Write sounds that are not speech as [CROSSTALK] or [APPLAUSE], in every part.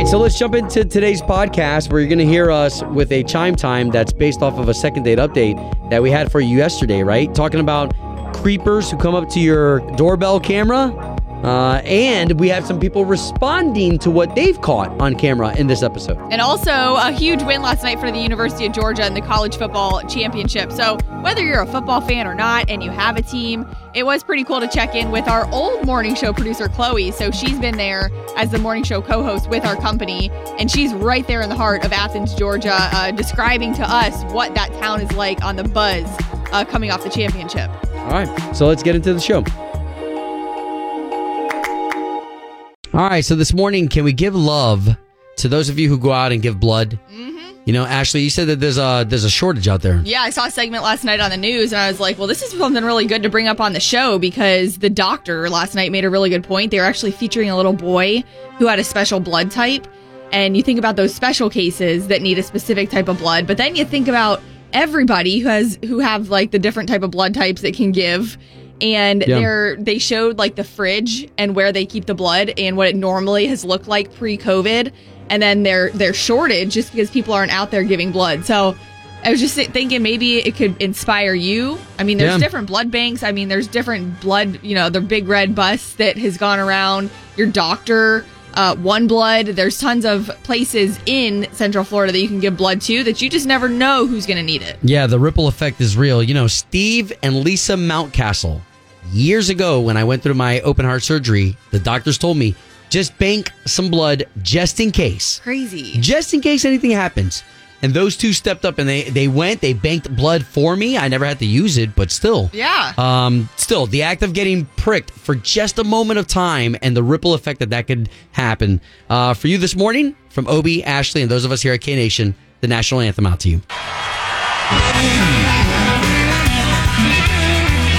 right, so let's jump into today's podcast where you're going to hear us with a chime time that's based off of a second date update that we had for you yesterday, right? Talking about creepers who come up to your doorbell camera. Uh, and we have some people responding to what they've caught on camera in this episode. And also a huge win last night for the University of Georgia in the college football championship. So whether you're a football fan or not and you have a team, it was pretty cool to check in with our old morning show producer, Chloe. So she's been there as the morning show co host with our company. And she's right there in the heart of Athens, Georgia, uh, describing to us what that town is like on the buzz uh, coming off the championship. All right, so let's get into the show. All right, so this morning, can we give love to those of you who go out and give blood? Mm-hmm. You know, Ashley, you said that there's a there's a shortage out there. Yeah, I saw a segment last night on the news, and I was like, well, this is something really good to bring up on the show because the doctor last night made a really good point. They were actually featuring a little boy who had a special blood type. And you think about those special cases that need a specific type of blood, but then you think about everybody who has who have like the different type of blood types that can give and Yeah. they're they showed like the fridge and where they keep the blood and what it normally has looked like pre-COVID, and then their their shortage just because people aren't out there giving blood. So I was just thinking maybe it could inspire you. I mean, there's Yeah. different blood banks. I mean, there's different blood. You know, the big red bus that has gone around. Your doctor. Uh, one blood. There's tons of places in Central Florida that you can give blood to that you just never know who's going to need it. Yeah, the ripple effect is real. You know, Steve and Lisa Mountcastle, years ago when I went through my open heart surgery, the doctors told me just bank some blood just in case. Crazy. Just in case anything happens. And those two stepped up and they they went, they banked blood for me. I never had to use it, but still. Yeah. Um, still, the act of getting pricked for just a moment of time and the ripple effect that that could happen. Uh, for you this morning, from Obie, Ashley, and those of us here at K Nation, the national anthem out to you.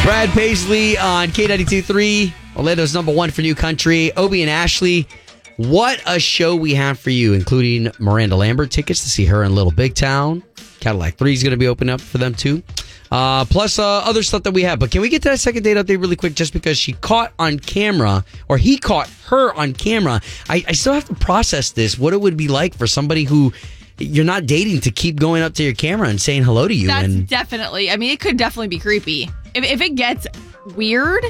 Brad Paisley on K92.3, Orlando's number one for new country. Obie and Ashley, what a show we have for you, including Miranda Lambert tickets to see her in Little Big Town. Cadillac 3 is going to be open up for them too. Uh, plus uh, other stuff that we have. But can we get to that second date update really quick? Just because she caught on camera, or he caught her on camera. I, I still have to process this. What it would be like for somebody who you're not dating to keep going up to your camera and saying hello to you. That's and definitely. I mean, it could definitely be creepy. If, if it gets weird,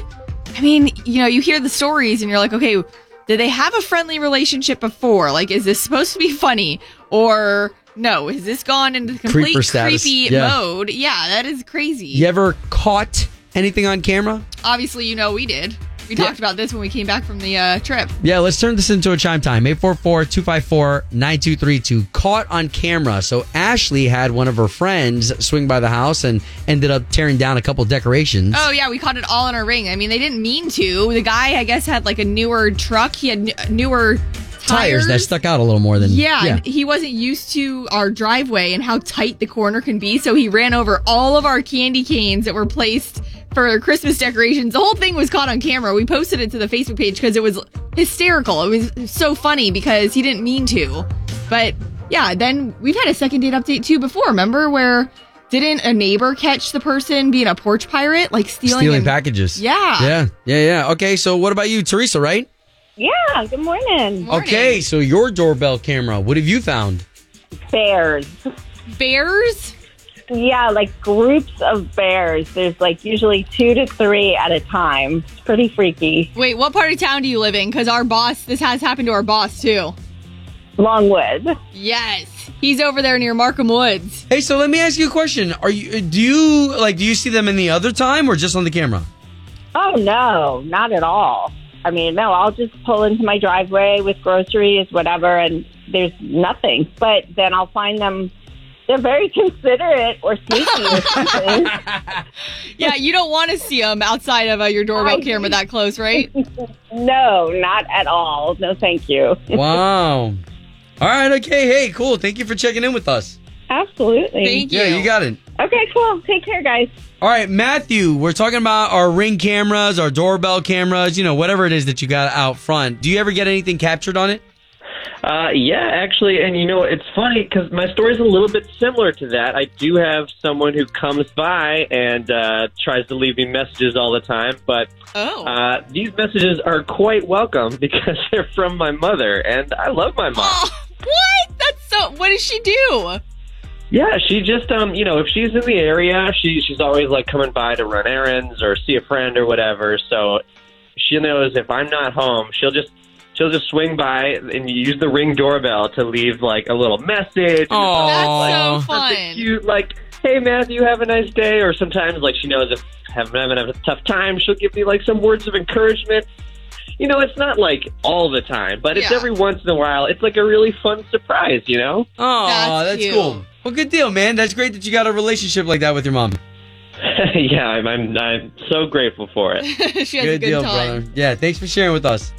I mean, you know, you hear the stories and you're like, okay, did they have a friendly relationship before? Like, is this supposed to be funny or no? Has this gone into complete creepy Yeah. mode? Yeah, that is crazy. you ever caught anything on camera? Obviously, you know we did. We Yeah. talked about this when we came back from the uh, trip. Yeah, let's turn this into a chime time. 844-254-9232. Caught on camera. So Ashley had one of her friends swing by the house and ended up tearing down a couple decorations. Oh yeah, we caught it all in our ring. I mean, they didn't mean to. The guy, I guess, had like a newer truck. He had n- newer Tires that stuck out a little more than Yeah, and he wasn't used to our driveway and how tight the corner can be, so he ran over all of our candy canes that were placed for Christmas decorations. The whole thing was caught on camera. We posted it to the Facebook page because it was hysterical. It was so funny because he didn't mean to. But yeah, then we've had a second date update too before. Remember where didn't a neighbor catch the person being a porch pirate, like stealing, stealing and- packages. Yeah. Yeah, yeah, yeah. Okay, so what about you, Teresa, right? Yeah, good morning. Morning. Okay, so your doorbell camera, what have you found? Bears. Bears. Yeah, like groups of bears. There's like usually two to three at a time. It's pretty freaky. Wait, what part of town do you live in? Because our boss, this has happened to our boss too. Longwood. Yes, he's over there near Markham Woods. Hey, so let me ask you a question. Are you do you like do you see them in the other time or just on the camera? Oh, no, not at all. I mean, no, I'll just pull into my driveway with groceries, whatever, and there's nothing. But then I'll find them. They're very considerate or sneaky or [LAUGHS] something. Yeah, you don't want to see them outside of uh, your doorbell I- camera that close, right? [LAUGHS] no, not at all. No, thank you. [LAUGHS] Wow. All right, okay. Hey, cool. Thank you for checking in with us. Absolutely. Thank you. Yeah, you got it. Okay, cool. Take care, guys. All right, Matthew, we're talking about our ring cameras, our doorbell cameras, you know, whatever it is that you got out front. Do you ever get anything captured on it? Uh, yeah, actually, and you know, it's funny because my story's a little bit similar to that. I do have someone who comes by and uh, tries to leave me messages all the time, but Oh. uh, these messages are quite welcome [LAUGHS] because they're from my mother, and I love my mom. Oh, what? That's so. What does she do? Yeah, she just um, you know, if she's in the area, she she's always like coming by to run errands or see a friend or whatever. So she knows if I'm not home, she'll just she'll just swing by and use the ring doorbell to leave like a little message. Aw. That's so fun. cute like, "Hey Matthew, have a nice day," or sometimes like she knows if I'm having a tough time, she'll give me like some words of encouragement. You know, it's not like all the time, but it's Yeah. every once in a while. It's like a really fun surprise, you know? Oh, That's that's, cool. Well, good deal, man. That's great that you got a relationship like that with your mom. [LAUGHS] yeah, I'm, I'm I'm so grateful for it. [LAUGHS] she has good a good deal, time. brother. Yeah, thanks for sharing with us.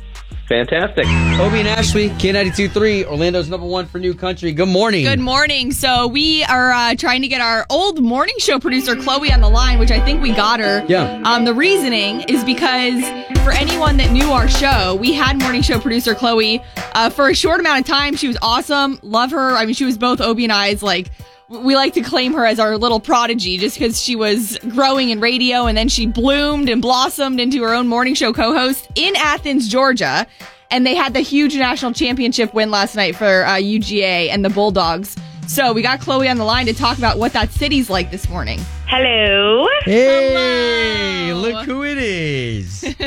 Fantastic. Obie and Ashley, K92.3, Orlando's number one for new country. Good morning. Good morning. So we are uh, trying to get our old morning show producer Chloe on the line, which I think we got her. Yeah. Um, the reasoning is because for anyone that knew our show, we had morning show producer Chloe uh, for a short amount of time. She was awesome. Love her. I mean, she was both Obie and I's like. We like to claim her as our little prodigy just because she was growing in radio and then she bloomed and blossomed into her own morning show co host in Athens, Georgia. And they had the huge national championship win last night for uh, UGA and the Bulldogs. So we got Chloe on the line to talk about what that city's like this morning. Hello. Hey, Hello. look who it is. [LAUGHS]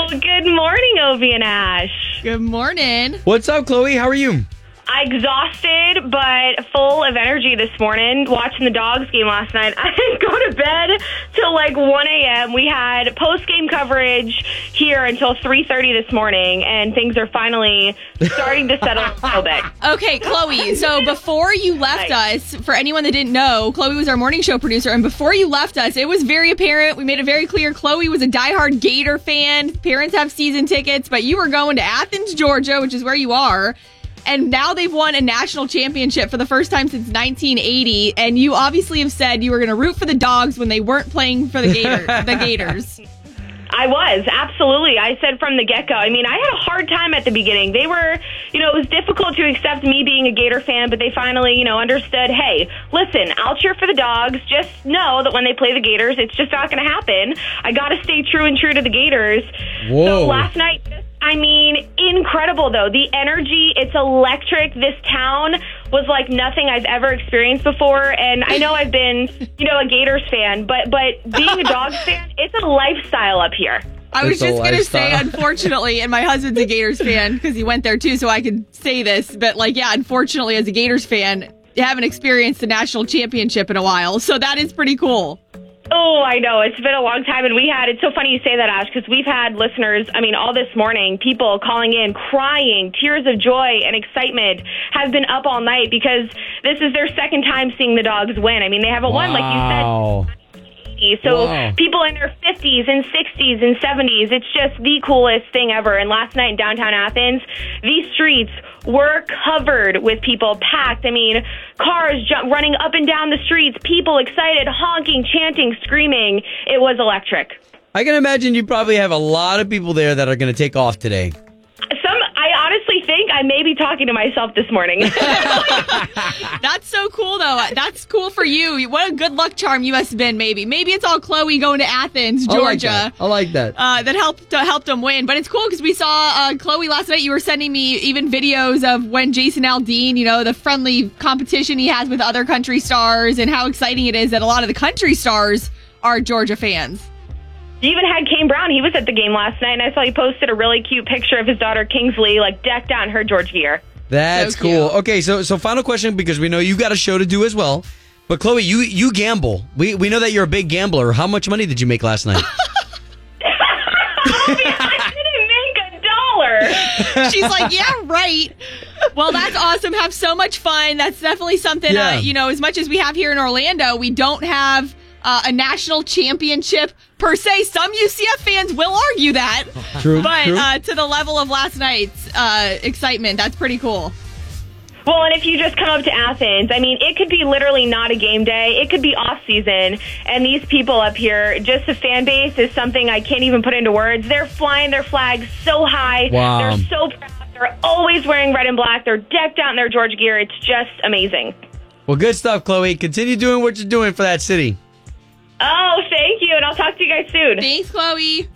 Oh, good morning, Obie and Ash. Good morning. What's up, Chloe? How are you? I exhausted but full of energy this morning. Watching the dogs game last night. [LAUGHS] I didn't go to bed till like 1 a.m. We had post game coverage here until 3:30 this morning, and things are finally starting to settle a little bit. [LAUGHS] Okay, Chloe. So before you left us, for anyone that didn't know, Chloe was our morning show producer. And before you left us, it was very apparent. We made it very clear Chloe was a diehard Gator fan. Parents have season tickets, but you were going to Athens, Georgia, which is where you are. And now they've won a national championship for the first time since 1980. And you obviously have said you were going to root for the dogs when they weren't playing for the Gator, the [LAUGHS] Gators. I was absolutely. I said from the get go. I mean, I had a hard time at the beginning. They were, you know, it was difficult to accept me being a Gator fan, but they finally, you know, understood. Hey, listen, I'll cheer for the dogs. Just know that when they play the Gators, it's just not going to happen. I got to stay true and true to the Gators. Whoa. So last night, I mean, incredible though. The energy, it's electric. This town was like nothing I've ever experienced before. And I know I've been, you know, a Gators fan, but but being a Dogs [LAUGHS] fan, it's a lifestyle up here. I was It's just going to say, unfortunately, and my husband's a Gators fan because he went there too, so I could say this. But, like, yeah, unfortunately, as a Gators fan, I haven't experienced the national championship in a while. So that is pretty cool. Oh, I know. It's been a long time. And we had, it's so funny you say that, Ash, because we've had listeners, I mean, all this morning, people calling in, crying, tears of joy and excitement, have been up all night because this is their second time seeing the dogs win. I mean, they haven't won, like you said, So Wow. people in their 50s and 60s and 70s, it's just the coolest thing ever. And last night in downtown Athens, these streets were covered with people packed. I mean, cars jump, running up and down the streets, people excited, honking, chanting, screaming. It was electric. I can imagine you probably have a lot of people there that are going to take off today. Some, think I may be talking to myself this morning. [LAUGHS] That's so cool, though. That's cool for you. What a good luck charm you must have been, maybe. Maybe it's all Chloe going to Athens, I like Georgia. that. I like that. uh, that helped uh, helped them win. But it's cool because we saw uh, Chloe last night. You were sending me even videos of when Jason Aldean, you know, the friendly competition he has with other country stars, and how exciting it is that a lot of the country stars are Georgia fans. You even had Kane Brown. He was at the game last night, and I saw he posted a really cute picture of his daughter Kingsley, like decked out in her George gear. That's So cool. Okay, so so final question because we know you got a show to do as well. But Chloe, you you gamble. We we know that you're a big gambler. How much money did you make last night? [LAUGHS] I didn't make a dollar. [LAUGHS] She's like, yeah, right. Well, that's awesome. Have so much fun. That's definitely something. Yeah. Uh, you know, as much as we have here in Orlando, we don't have. Uh, a national championship per se. Some UCF fans will argue that, True. but true. uh, to the level of last night's uh, excitement, that's pretty cool. Well, and if you just come up to Athens, I mean, it could be literally not a game day. It could be off season. And these people up here, just the fan base is something I can't even put into words. They're flying their flags so high. Wow. They're so proud. They're always wearing red and black. They're decked out in their Georgia gear. It's just amazing. Well, good stuff, Chloe. Continue doing what you're doing for that city. Oh, thank you, and I'll talk to you guys soon. Thanks, Chloe.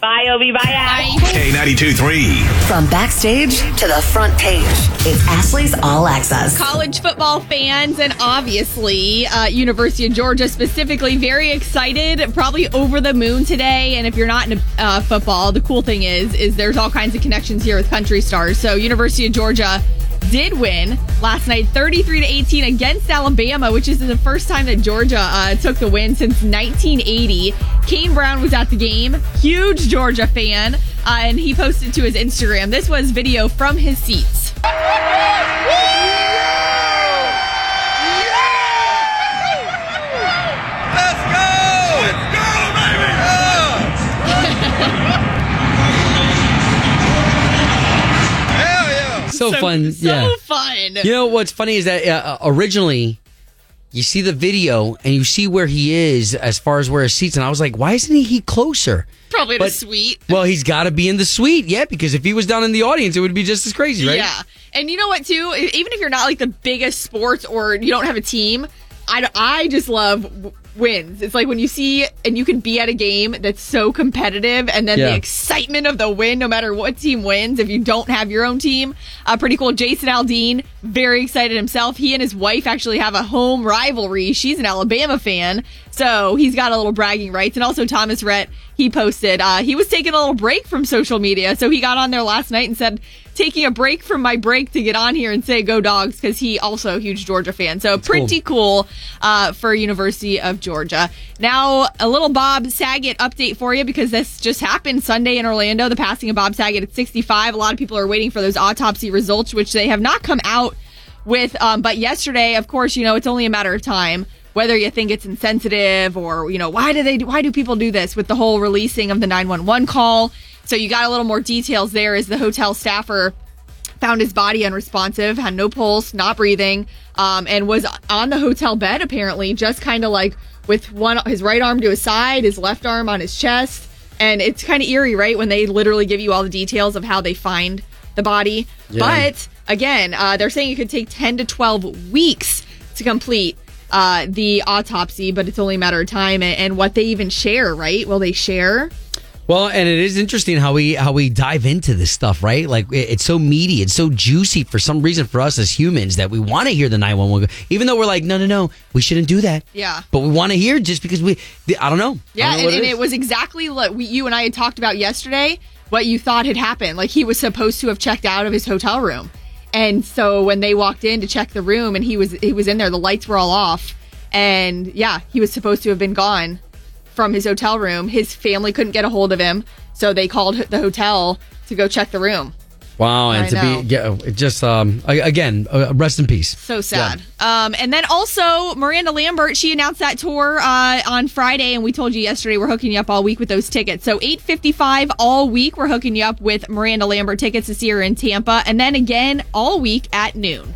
Bye, Obie. Bye, Ash. K92 3. From backstage to the front page, it's Ashley's All Access. college football fans and obviously uh, University of Georgia specifically very excited, probably over the moon today. And if you're not in uh, football, the cool thing is is there's all kinds of connections here with country stars. So University of Georgia did win last night 33 to 18 against Alabama, which is the first time that Georgia uh, took the win since 1980. Kane Brown was at the game, huge Georgia fan, uh, and he posted to his Instagram. This was video from his seats. So, fun. So yeah. fun. You know what's funny is that uh, originally you see the video and you see where he is as far as where his seats, and I was like, why isn't he closer? Probably the suite. Well, he's got to be in the suite, yeah, because if he was down in the audience, it would be just as crazy, right? Yeah. And you know what, too? Even if you're not like the biggest sports or you don't have a team, I, I just love wins. It's like when you see and you can be at a game that's so competitive and then Yeah. the excitement of the win, no matter what team wins, if you don't have your own team. Uh, pretty cool. Jason Aldean, very excited himself. He and his wife actually have a home rivalry. She's an Alabama fan. So he's got a little bragging rights. And also Thomas Rhett, he posted, uh, he was taking a little break from social media. So he got on there last night and said, taking a break from my break to get on here and say go dogs because he also a huge Georgia fan. So pretty cool, uh, for University of Georgia. Now a little Bob Saget update for you because this just happened Sunday in Orlando. The passing of Bob Saget at 65. A lot of people are waiting for those autopsy results, which they have not come out with. Um, but yesterday, of course, you know it's only a matter of time whether you think it's insensitive or you know why do they do, why do people do this with the whole releasing of the 911 call. So you got a little more details there as the hotel staffer found his body unresponsive, had no pulse, not breathing, um, and was on the hotel bed apparently, just kind of like with one his right arm to his side, his left arm on his chest, and it's kind of eerie, right, when they literally give you all the details of how they find the body. But again, uh, they're saying it could take ten to twelve weeks to complete. Uh, the autopsy, but it's only a matter of time and, and what they even share, right? Will they share? Well, and it is interesting how we how we dive into this stuff, right? Like it's so meaty, it's so juicy for some reason for us as humans that we want to hear the 911 go, even though we're like, no, no, no, we shouldn't do that. Yeah. But we want to hear just because we, I don't know. Yeah, don't know and, what and it was exactly what we, you and I had talked about yesterday. What you thought had happened, like he was supposed to have checked out of his hotel room, and so when they walked in to check the room, and he was he was in there, the lights were all off, and yeah, he was supposed to have been gone from his hotel room. His family couldn't get a hold of him, so they called the hotel to go check the room. Wow, and I to know. be yeah, it just um again, uh, rest in peace. So sad. Um, and then also Miranda Lambert, she announced that tour uh, on Friday, and we told you yesterday we're hooking you up all week with those tickets. So eight fifty five all week, we're hooking you up with Miranda Lambert tickets to see her in Tampa, and then again all week at noon.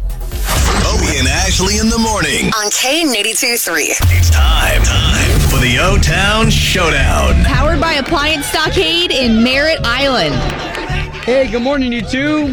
Obie and Ashley in the morning. On K82 3. It's time, time for the O Town Showdown. Powered by Appliance Stockade in Merritt Island. Hey, good morning, you two.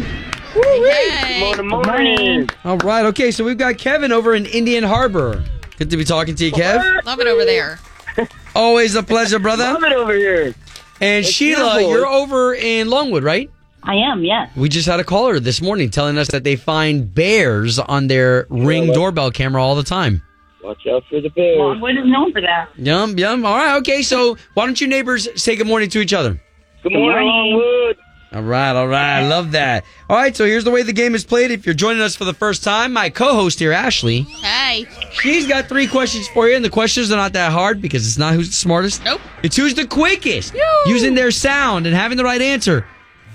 Hey. morning. All right, okay, so we've got Kevin over in Indian Harbor. Good to be talking to you, Kev. Love it over there. [LAUGHS] Always a pleasure, brother. Love it over here. And Sheila, beautiful. you're over in Longwood, right? I am, yes. We just had a caller this morning telling us that they find bears on their ring doorbell camera all the time. Watch out for the bears. Longwood is known for that. Yum, yum. All right, okay. So why don't you neighbors say good morning to each other? Good morning, morning. Longwood. All right, all right. I love that. All right, so here's the way the game is played. If you're joining us for the first time, my co-host here, Ashley, Hey. she's got three questions for you, and the questions are not that hard because it's not who's the smartest. Nope. It's who's the quickest using their sound and having the right answer.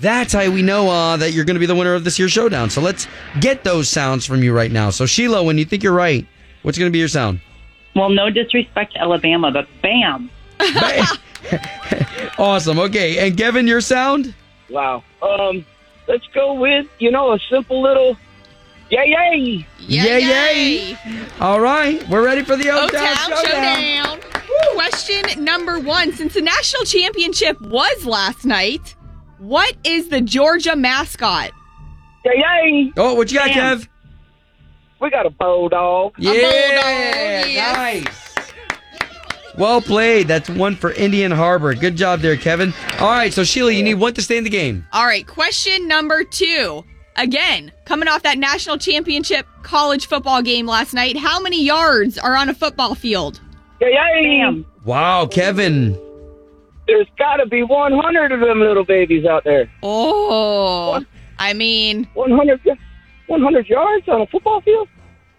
That's how we know uh, that you're going to be the winner of this year's showdown. So let's get those sounds from you right now. So Sheila, when you think you're right, what's going to be your sound? Well, no disrespect to Alabama, but bam. [LAUGHS] awesome. Okay, and Kevin, your sound? Wow. Um, let's go with you know a simple little yay yay. Yay, yay. All right, we're ready for the O-Town, O-Town showdown. Showdown. Question number one. Since the national championship was last night, what is the Georgia mascot? Yay, yay. Oh, what you got, Bam. Kev? We got a bulldog. Yeah, bulldog, yes. nice. Well played. That's one for Indian Harbor. Good job there, Kevin. All right, so Sheila, you need one to stay in the game. All right, question number two. Again, coming off that national championship college football game last night, how many yards are on a football field? Yay, yay. Bam. Wow, Kevin. There's got to be 100 of them little babies out there. Oh, I mean, 100, 100 yards on a football field?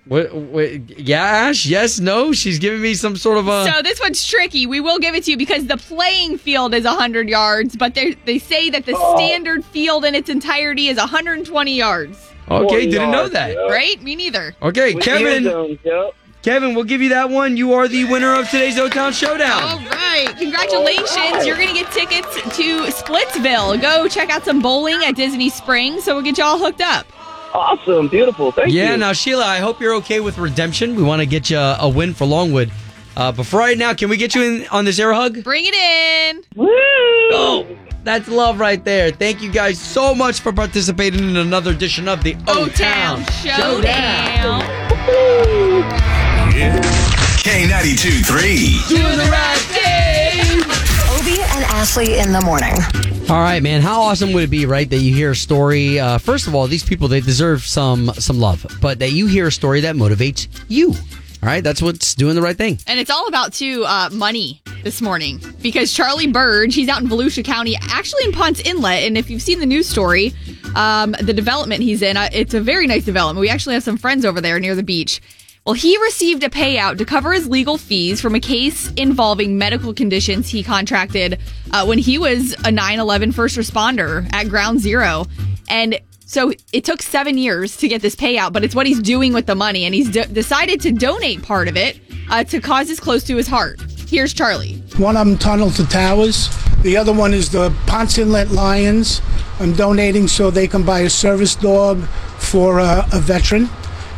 What, what, yeah, Ash? Yes, no? She's giving me some sort of a. so this one's tricky. We will give it to you because the playing field is 100 yards, but they they say that the Oh. standard field in its entirety is 120 yards. okay, didn't know that. yeah. Right? Me neither. Okay, With Kevin. zones, yep. Kevin, we'll give you that one. You are the winner of today's O Town Showdown. All right. Congratulations. You're going to get tickets to Splitsville. Go check out some bowling at Disney Springs. So we'll get you all hooked up. Awesome. Beautiful. Thank Yeah, you. Yeah, now, Sheila, I hope you're okay with redemption. We want to get you a, a win for Longwood. Uh, but for right now, can we get you in on this air hug? Bring it in. Woo! Oh, that's love right there. Thank you guys so much for participating in another edition of the O Town Showdown. K92 3. Doing the right thing. Obie and Ashley in the morning. All right, man. How awesome would it be, right, that you hear a story? Uh, first of all, these people they deserve some some love, but that you hear a story that motivates you. All right, that's what's doing the right thing. And it's all about, too, uh, money this morning because Charlie Burge, he's out in Volusia County, actually in Ponce Inlet. And if you've seen the news story, um, the development he's in, uh, it's a very nice development. We actually have some friends over there near the beach. Well, he received a payout to cover his legal fees from a case involving medical conditions he contracted uh, when he was a 9 11 first responder at Ground Zero. And so it took seven years to get this payout, but it's what he's doing with the money. And he's decided to donate part of it uh, to causes close to his heart. Here's Charlie. One of them tunnel to towers. The other one is the Ponce Inlet Lions. I'm donating so they can buy a service dog for uh, a veteran.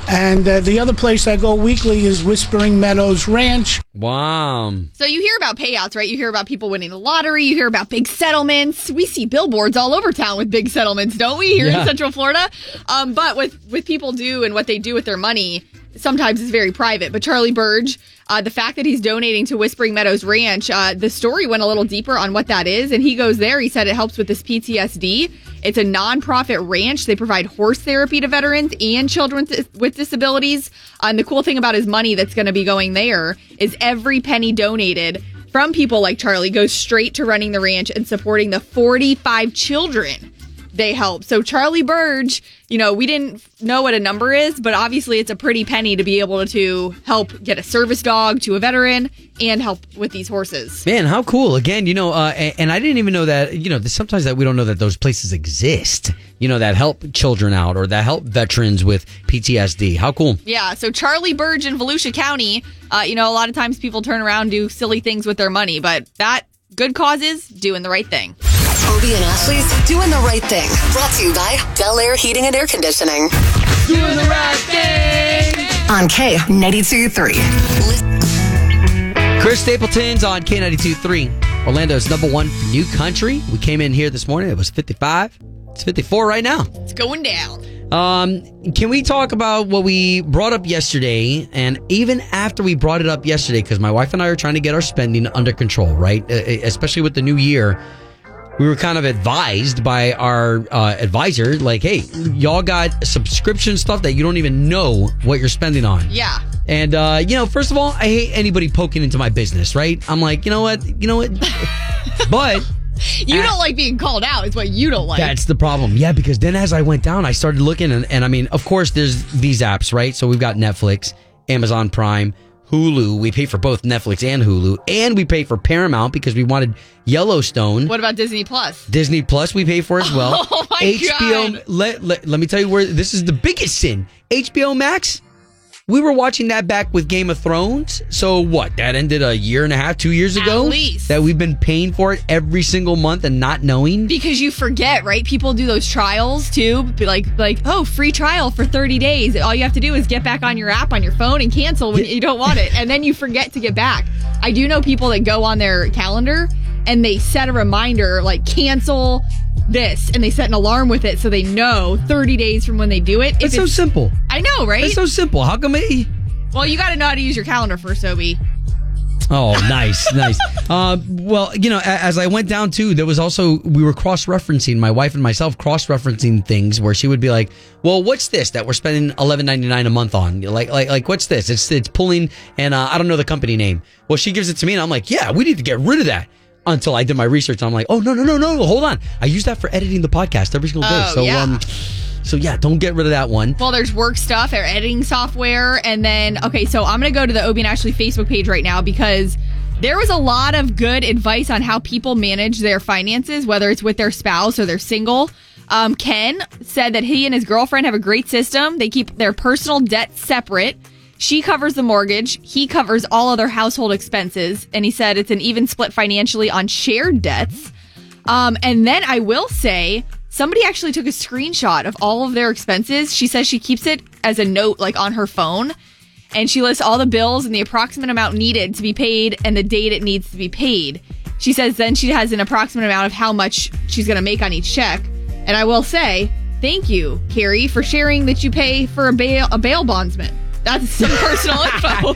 And uh, the other place I go weekly is Whispering Meadows Ranch. Wow. So you hear about payouts, right? You hear about people winning the lottery. You hear about big settlements. We see billboards all over town with big settlements, don't we? Here Yeah. in Central Florida. Um, but with with people do and what they do with their money, sometimes is very private. But Charlie Burge, uh, the fact that he's donating to Whispering Meadows Ranch, uh, the story went a little deeper on what that is, and he goes there. He said it helps with this PTSD. It's a nonprofit ranch. They provide horse therapy to veterans and children with- disabilities. Uh, and the cool thing about his money that's going to be going there is every penny donated from people like Charlie goes straight to running the ranch and supporting the 45 children they help. So Charlie Burge, you know, we didn't know what a number is, but obviously it's a pretty penny to be able to help get a service dog to a veteran and help with these horses. Man, how cool! Again, you know, uh, and, I didn't even know that. You know, sometimes that we don't know that those places exist. You know, that help children out or that help veterans with PTSD. How cool! Yeah, so Charlie Burge in Volusia County, uh, you know, a lot of times people turn around do silly things with their money, but that good causes doing the right thing. Obie and Ashley's doing the right thing. Brought to you by Bel Air Heating and Air Conditioning. Doing the right thing. On K92 3. Chris Stapleton's on K92.3, Orlando's number one for new country. We came in here this morning. It was 55. It's 54 right now. It's going down. Um, can we talk about what we brought up yesterday? And even after we brought it up yesterday, because my wife and I are trying to get our spending under control, right? Uh, especially with the new year, we were kind of advised by our uh, advisor, like, hey, y'all got subscription stuff that you don't even know what you're spending on. Yeah. And uh, you know, first of all, I hate anybody poking into my business, right? I'm like, you know what, you know what, [LAUGHS] but. You don't like being called out, is what you don't like. That's the problem. Yeah, because then as I went down, I started looking, and, and I mean, of course, there's these apps, right? So we've got Netflix, Amazon Prime, Hulu. We pay for both Netflix and Hulu, and we pay for Paramount because we wanted Yellowstone. What about Disney Plus? Disney Plus we pay for as well. [LAUGHS] Oh my HBO. God. Let, let let me tell you where this is the biggest sin. HBO Max. We were watching that back with Game of Thrones. So what? That ended a year and a half, two years ago. At least. that we've been paying for it every single month and not knowing. Because you forget, right? People do those trials too. Like, like, oh, free trial for 30 days. All you have to do is get back on your app on your phone and cancel when you don't want it. And then you forget to get back. I do know people that go on their calendar and they set a reminder like cancel this, and they set an alarm with it so they know 30 days from when they do it. It's so it's- simple. I know, right? It's so simple. How come it? well, you got to know how to use your calendar first, Obie. Oh, nice, nice. [LAUGHS] Uh, well, you know, as I went down too, there was also we were cross referencing my wife and myself cross referencing things where she would be like, "Well, what's this that we're spending eleven ninety nine a month on? Like, like, like, what's this? It's it's pulling, and uh, I don't know the company name. Well, she gives it to me, and I'm like, yeah, we need to get rid of that. Until I did my research, I'm like, oh no, no, no, no, hold on, I use that for editing the podcast every single day. Oh, so, yeah. um, so yeah, don't get rid of that one. Well, there's work stuff, or editing software, and then okay, so I'm gonna go to the Obie and Ashley Facebook page right now because there was a lot of good advice on how people manage their finances, whether it's with their spouse or they're single. Um, Ken said that he and his girlfriend have a great system. They keep their personal debt separate. She covers the mortgage. He covers all other household expenses. And he said it's an even split financially on shared debts. Um, and then I will say, somebody actually took a screenshot of all of their expenses. She says she keeps it as a note, like on her phone, and she lists all the bills and the approximate amount needed to be paid and the date it needs to be paid. She says then she has an approximate amount of how much she's going to make on each check. And I will say, thank you, Carrie, for sharing that you pay for a bail a bail bondsman. That's some personal [LAUGHS] info.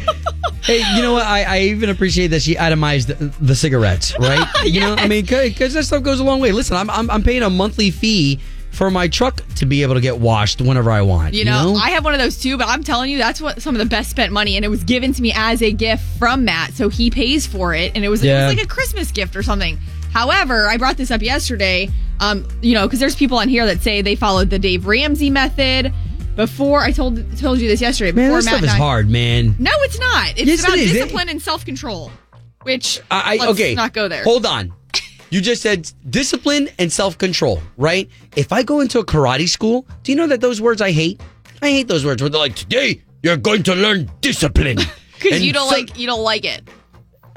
Hey, you know what? I, I even appreciate that she itemized the, the cigarettes, right? [LAUGHS] You know, I mean, because that stuff goes a long way. Listen, I'm, I'm I'm paying a monthly fee for my truck to be able to get washed whenever I want. You know, I have one of those too, but I'm telling you, that's what some of the best spent money, and it was given to me as a gift from Matt, so he pays for it, and it was, Yeah. it was like a Christmas gift or something. However, I brought this up yesterday, um, you know, because there's people on here that say they followed the Dave Ramsey method. Before I told told you this yesterday, man, before that Matt stuff is I- hard, man. No, it's not. It's Yes, about. It- discipline and self control. Which I, I let's okay. not go there. Hold on. You just said discipline and self control, right? If I go into a karate school, do you know that those words I hate? I hate those words where they're like, today you're going to learn discipline. [LAUGHS] because you don't so- like you don't like it.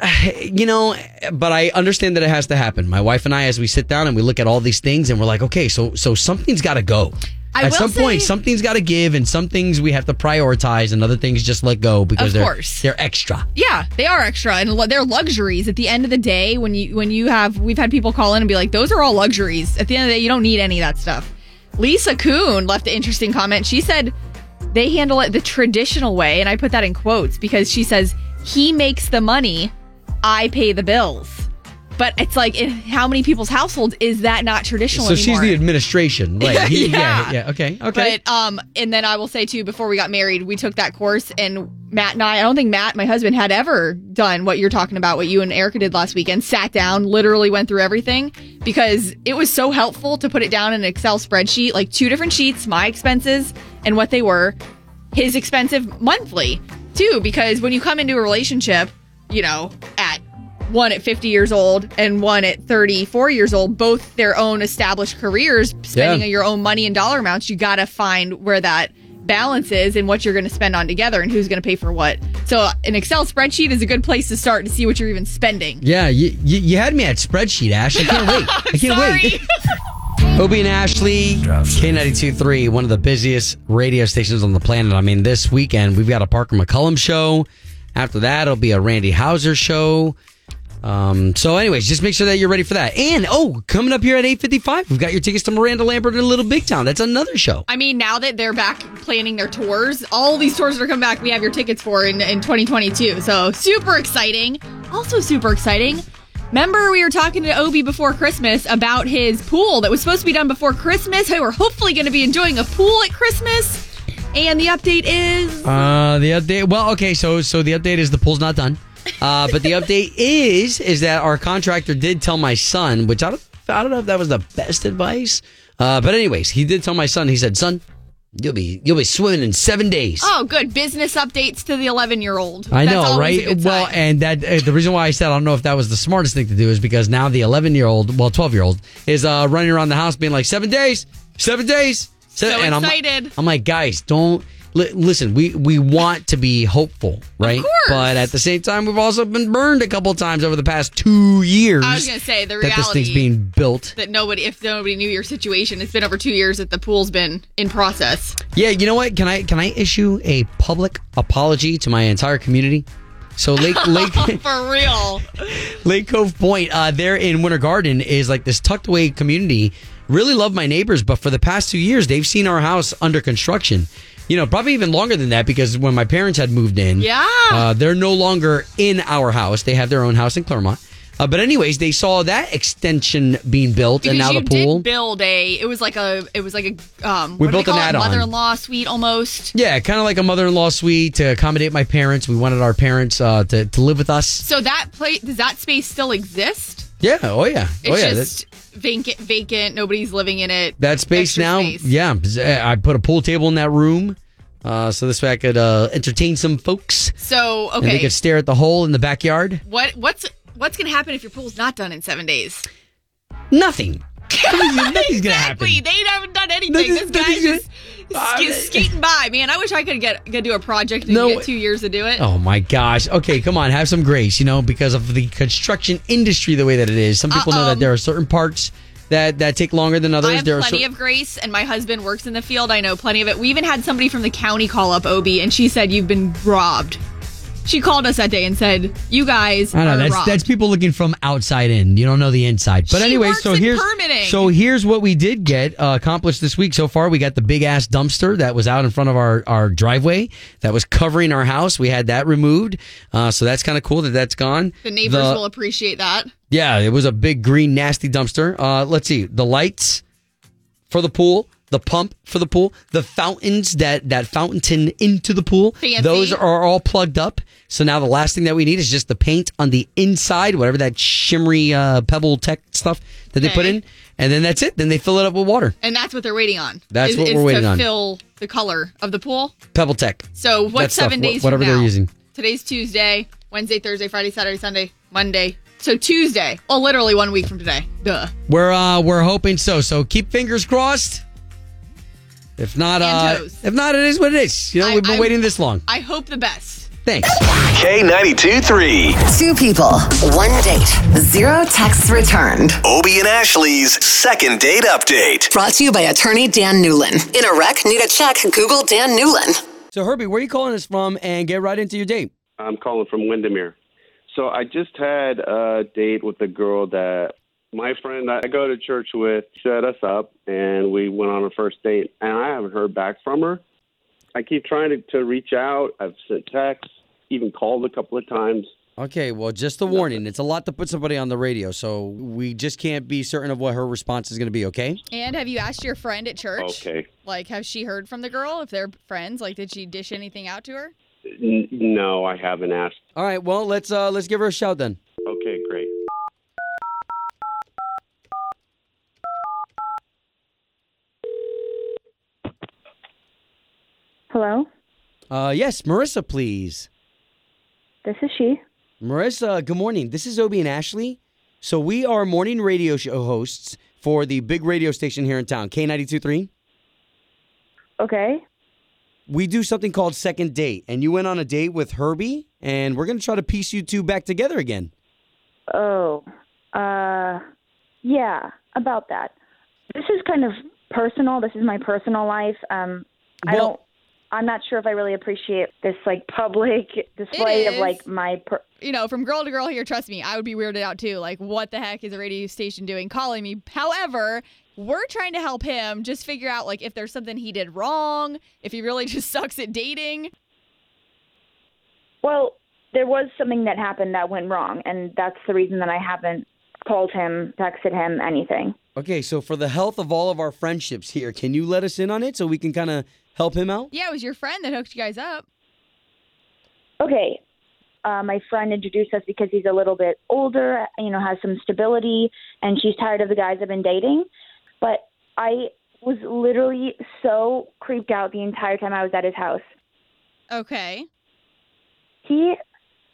[SIGHS] you know, but I understand that it has to happen. My wife and I, as we sit down and we look at all these things, and we're like, okay, so so something's got to go. I at some point, something's got to give, and some things we have to prioritize, and other things just let go because Of they're course. they're extra. Yeah, they are extra and they're luxuries. At the end of the day, when you when you have we've had people call in and be like, "Those are all luxuries." At the end of the day, you don't need any of that stuff. Lisa Kuhn left an interesting comment. She said they handle it the traditional way, and I put that in quotes because she says he makes the money, I pay the bills. But it's like, in how many people's households is that not traditional So anymore? she's the administration, right? [LAUGHS] He- Yeah. yeah, yeah. Okay, okay. But um, and then I will say too, before we got married, we took that course, and Matt and I, I don't think Matt, my husband, had ever done what you're talking about, what you and Erica did last weekend. Sat down, literally went through everything because it was so helpful to put it down in an Excel spreadsheet, like two different sheets, my expenses and what they were, his expensive monthly too. Because when you come into a relationship, you know, at one at 50 years old and one at 34 years old, both their own established careers, spending Yeah. your own money and dollar amounts, you got to find where that balance is and what you're going to spend on together and who's going to pay for what. So, an Excel spreadsheet is a good place to start to see what you're even spending. yeah, you, you you had me at spreadsheet, Ash. I can't wait. I can't wait. Sorry. [LAUGHS] Obie and Ashley, K92.3, one of the busiest radio stations on the planet. I mean, this weekend we've got a Parker McCollum show. After that, it'll be a Randy Houser show. Um, so, anyways, just make sure that you're ready for that. And oh, coming up here at 8:55, we've got your tickets to Miranda Lambert in Little Big Town. That's another show. I mean, now that they're back planning their tours, all these tours that are coming back, we have your tickets for in, in 2022. So super exciting. Also super exciting. Remember, we were talking to Obie before Christmas about his pool that was supposed to be done before Christmas. Hey, we're hopefully going to be enjoying a pool at Christmas. And the update is Uh, the update. Well, okay, so so the update is the pool's not done. Uh, but the update is is that our contractor did tell my son, which I don't I don't know if that was the best advice. Uh, but anyways, he did tell my son. He said, "Son, you'll be you'll be swimming in seven days." oh, good business updates to the 11 year old. I know, right? Well, and that uh, the reason why I said I don't know if that was the smartest thing to do is because now the 11 year old, well, 12 year old, is uh, running around the house being like seven days, seven days, Se- So and I'm- excited. I'm, like, guys, don't li- listen. We we want to be hopeful, right? course. But at the same time, we've also been burned a couple times over the past two years. I was going to say the that this reality thing's being built. that nobody, if nobody knew your situation, it's been over two years that the pool's been in process. Yeah, you know what? Can I can I issue a public apology to my entire community? So Lake [LAUGHS] Lake For real. Lake Cove Point, uh, there in Winter Garden is like this tucked away community really love my neighbors, but for the past two years, they've seen our house under construction. You know, probably even longer than that because when my parents had moved in, Yeah. uh, they're no longer in our house. They have their own house in Clermont. Uh, but anyways, they saw that extension being built, Because and now the pool. did build a. It was like a. It was like a. Um, We built an add-on. Mother-in-law suite almost. yeah, kind of like a mother-in-law suite to accommodate my parents. We wanted our parents uh, to to live with us. So that place does that space still exist? Yeah. Oh yeah. It's oh yeah. just vacant. Vacant. Nobody's living in it. that space extra now space. yeah i put a pool table in that room uh, so this way i could uh, entertain some folks So and they could stare at the hole in the backyard what what's what's gonna happen if your pool's not done in seven days? nothing nothing's gonna happen Exactly. They haven't done anything. Nothing- this guy's just gonna- skating by. Man, I wish I could get get do a project and No. get two years to do it. oh my gosh okay come on have some grace you know because of the construction industry the way that it is some people know Uh, that there are certain parts that that take longer than others I have there are plenty of grace, and my husband works in the field. I know plenty of it. We even had somebody from the county call up Obie, and she said, "You've been robbed." She called us that day and said, "You guys I know are that's robbed." that's people looking from outside in. You don't know the inside. But She anyway, so here's permitting. so here's what we did get uh, accomplished this week so far. We got the big ass dumpster that was out in front of our our driveway that was covering our house. We had that removed, uh, so that's kind of cool that that's gone. the neighbors The- will appreciate that. yeah, it was a big green nasty dumpster. Uh, let's see the lights for the pool, the pump for the pool, the fountains that that fountain tin into the pool. Fancy. Those are all plugged up. So now the last thing that we need is just the paint on the inside, whatever that shimmery uh, pebble tech stuff that they put in, and then that's it. Then they fill it up with water. And that's what they're waiting on. That's is, what we're waiting to on. Fill the color of the pool. Pebble tech. So That what's stuff, seven wh- days? whatever they're using. Today's Tuesday, Wednesday, Thursday, Friday, Saturday, Sunday, Monday. So Tuesday. Well, literally one week from today. Duh. We're uh we're hoping so. So keep fingers crossed. If not, uh, if not, it is what it is. You know, I- we've been I- waiting this long. I hope the best. Thanks. K92 3. Two people, one date, zero texts returned. Obie and Ashley's second date update. Brought to you by attorney Dan Newlin. In a wreck, need a check, Google Dan Newlin. So Herbie, where are you calling us from? And get right into your date. I'm calling from Windermere. So I just had a date with a girl that my friend I go to church with set us up, and we went on a first date. And I haven't heard back from her. I keep trying to, to reach out. I've sent texts, even called a couple of times. Okay, well, just a warning. It's a lot to put somebody on the radio, so we just can't be certain of what her response is going to be. Okay. And have you asked your friend at church? Okay. Like, has she heard from the girl? If they're friends, like, did she dish anything out to her? N- no, I haven't asked. All right. Well, let's uh let's give her a shout then. Okay, great. Hello, Uh, yes, Marissa, please. this is she. Marissa, good morning. This is Obie and Ashley. So we are morning radio show hosts for the big radio station here in town, K92.3. Okay. We do something called second date, and you went on a date with Herbie, and we're going to try to piece you two back together again. Oh, uh, yeah, about that. This is kind of personal. This is my personal life. Um, I don't. I'm not sure if I really appreciate this like public [LAUGHS] display of like my. Per- You know, from girl to girl here, trust me, I would be weirded out too. Like, what the heck is a radio station doing calling me? However, we're trying to help him just figure out, like, if there's something he did wrong, if he really [LAUGHS] just sucks at dating. well, there was something that happened that went wrong, and that's the reason that I haven't called him, texted him, anything. Okay, so for the health of all of our friendships here, can you let us in on it so we can kind of help him out? Yeah, it was your friend that hooked you guys up. Okay. Uh, my friend introduced us because he's a little bit older, you know, has some stability, and she's tired of the guys I've been dating. But I was literally so creeped out the entire time I was at his house. Okay. He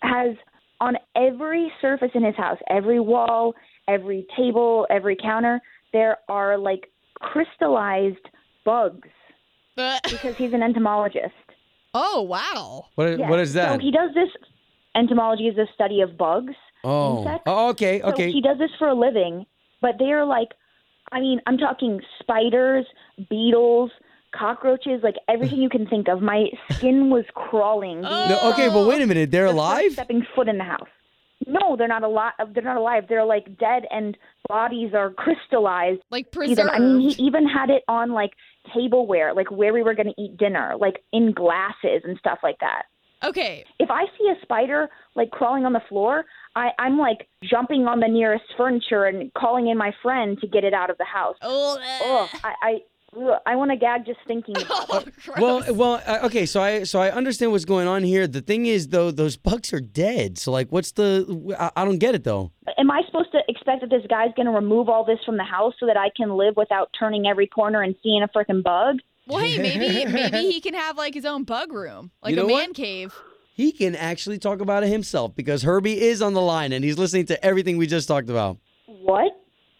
has on every surface in his house, every wall, every table, every counter, there are like crystallized bugs because he's an entomologist. Oh, wow. What, Yes. what is that? So he does this. Entomology is the study of bugs. oh. insects. oh, okay, So okay. he does this for a living, but they are like, I mean, I'm talking spiders, beetles, cockroaches, like everything you can think of. My skin was crawling. the [LAUGHS] oh. No, okay, but wait a minute. They're the alive? Stepping foot in the house. No, they're not alive. They're not alive. They're like dead, and bodies are crystallized. Like Even, I mean, he even had it on like tableware, like where we were going to eat dinner, like in glasses and stuff like that. Okay. If I see a spider like crawling on the floor, I, I'm like jumping on the nearest furniture and calling in my friend to get it out of the house. Oh, I I, I want to gag just thinking about [LAUGHS] it. Well, well, uh, okay. So I, so I understand what's going on here. The thing is, though, those bugs are dead. So, like, what's the? I, I don't get it, though. Am I supposed to expect that this guy's going to remove all this from the house so that I can live without turning every corner and seeing a freaking bug? Well, hey, maybe [LAUGHS] maybe he can have like his own bug room, like You know a man what? cave. He can actually talk about it himself because Herbie is on the line and he's listening to everything we just talked about. What?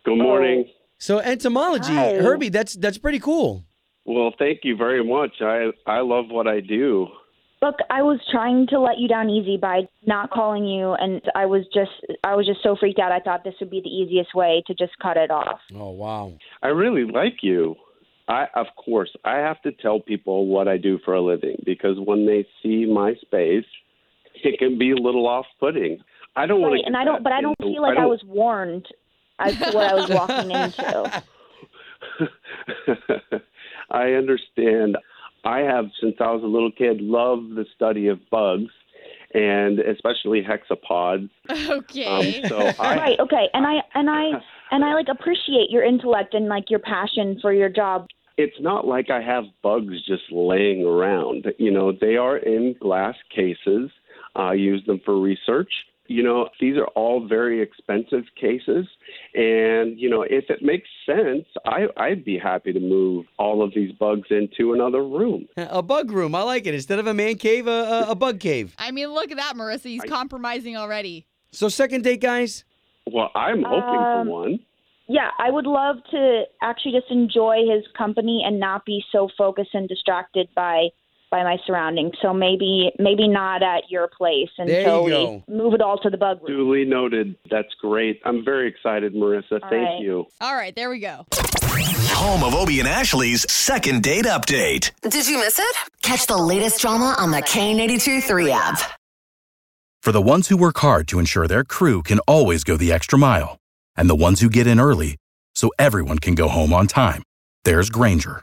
Good morning. So entomology, Hi. Herbie, that's that's pretty cool. Well, thank you very much. I I love what I do. Look, I was trying to let you down easy by not calling you, and I was just I was just so freaked out. I thought this would be the easiest way to just cut it off. Oh wow. I really like you. I of course I have to tell people what I do for a living because when they see my space, it can be a little off-putting. I don't want to. and I don't, but I don't feel like I, was warned as to what I was walking into. [LAUGHS] I understand. I have, since I was a little kid, loved the study of bugs, and especially hexapods. Okay. Um, so [LAUGHS] I, right, okay, and I and I and I like appreciate your intellect and like your passion for your job. it's not like I have bugs just laying around. You know, they are in glass cases. I use them for research. You know, these are all very expensive cases. And, you know, if it makes sense, I, I'd be happy to move all of these bugs into another room. A bug room, I like it. Instead of a man cave, a, a, a bug cave. I mean, look at that, Marissa. He's compromising already. So second date, guys. Well, I'm hoping Um, for one. Yeah, I would love to actually just enjoy his company and not be so focused and distracted by by my surroundings. So maybe maybe not at your place There until you go. we move it all to the bug room. Duly noted. That's great. I'm very excited, Marissa. Thank right. you. All right, there we go. Home of Obie and Ashley's second date update. Did you miss it? Catch the latest drama on the K92 3 app. For the ones who work hard to ensure their crew can always go the extra mile, and the ones who get in early so everyone can go home on time, there's Grainger,